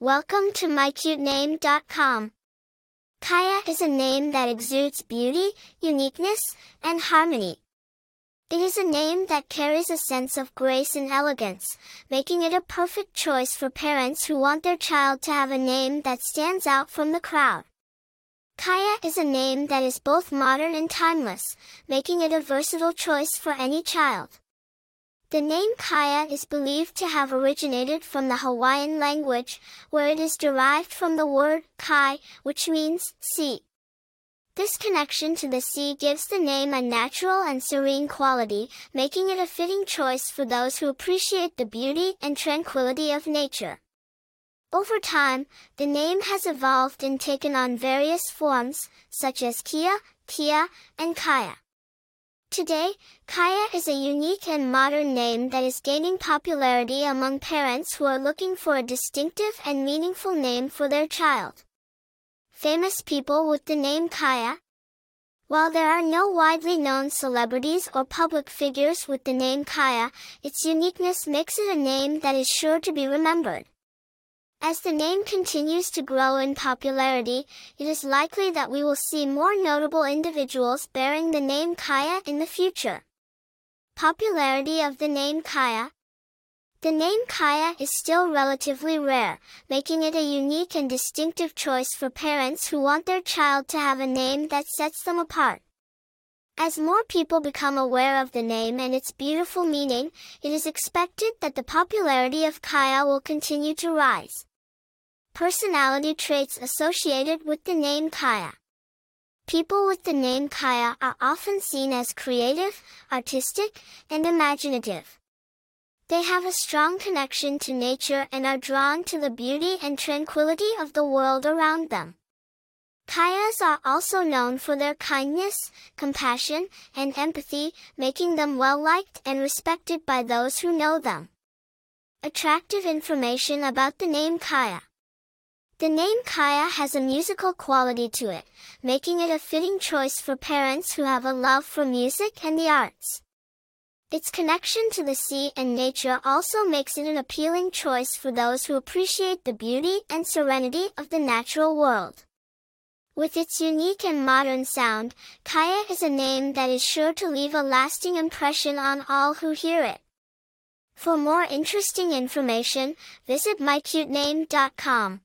Welcome to mycutename.com. Kyiah is a name that exudes beauty, uniqueness, and harmony. It is a name that carries a sense of grace and elegance, making it a perfect choice for parents who want their child to have a name that stands out from the crowd. Kyiah is a name that is both modern and timeless, making it a versatile choice for any child. The name Kyiah is believed to have originated from the Hawaiian language, where it is derived from the word kai, which means sea. This connection to the sea gives the name a natural and serene quality, making it a fitting choice for those who appreciate the beauty and tranquility of nature. Over time, the name has evolved and taken on various forms, such as Kia, Kia, and Kaya. Today, Kyiah is a unique and modern name that is gaining popularity among parents who are looking for a distinctive and meaningful name for their child. Famous people with the name Kyiah. While there are no widely known celebrities or public figures with the name Kyiah, its uniqueness makes it a name that is sure to be remembered. As the name continues to grow in popularity, it is likely that we will see more notable individuals bearing the name Kyiah in the future. Popularity of the name Kyiah The name Kyiah is still relatively rare, making it a unique and distinctive choice for parents who want their child to have a name that sets them apart. As more people become aware of the name and its beautiful meaning, it is expected that the popularity of Kyiah will continue to rise. Personality traits associated with the name Kyiah. People with the name Kyiah are often seen as creative, artistic, and imaginative. They have a strong connection to nature and are drawn to the beauty and tranquility of the world around them. Kyiahs are also known for their kindness, compassion, and empathy, making them well-liked and respected by those who know them. Attractive information about the name Kyiah. The name Kyiah has a musical quality to it, making it a fitting choice for parents who have a love for music and the arts. Its connection to the sea and nature also makes it an appealing choice for those who appreciate the beauty and serenity of the natural world. With its unique and modern sound, Kyiah is a name that is sure to leave a lasting impression on all who hear it. For more interesting information, visit mycutename.com.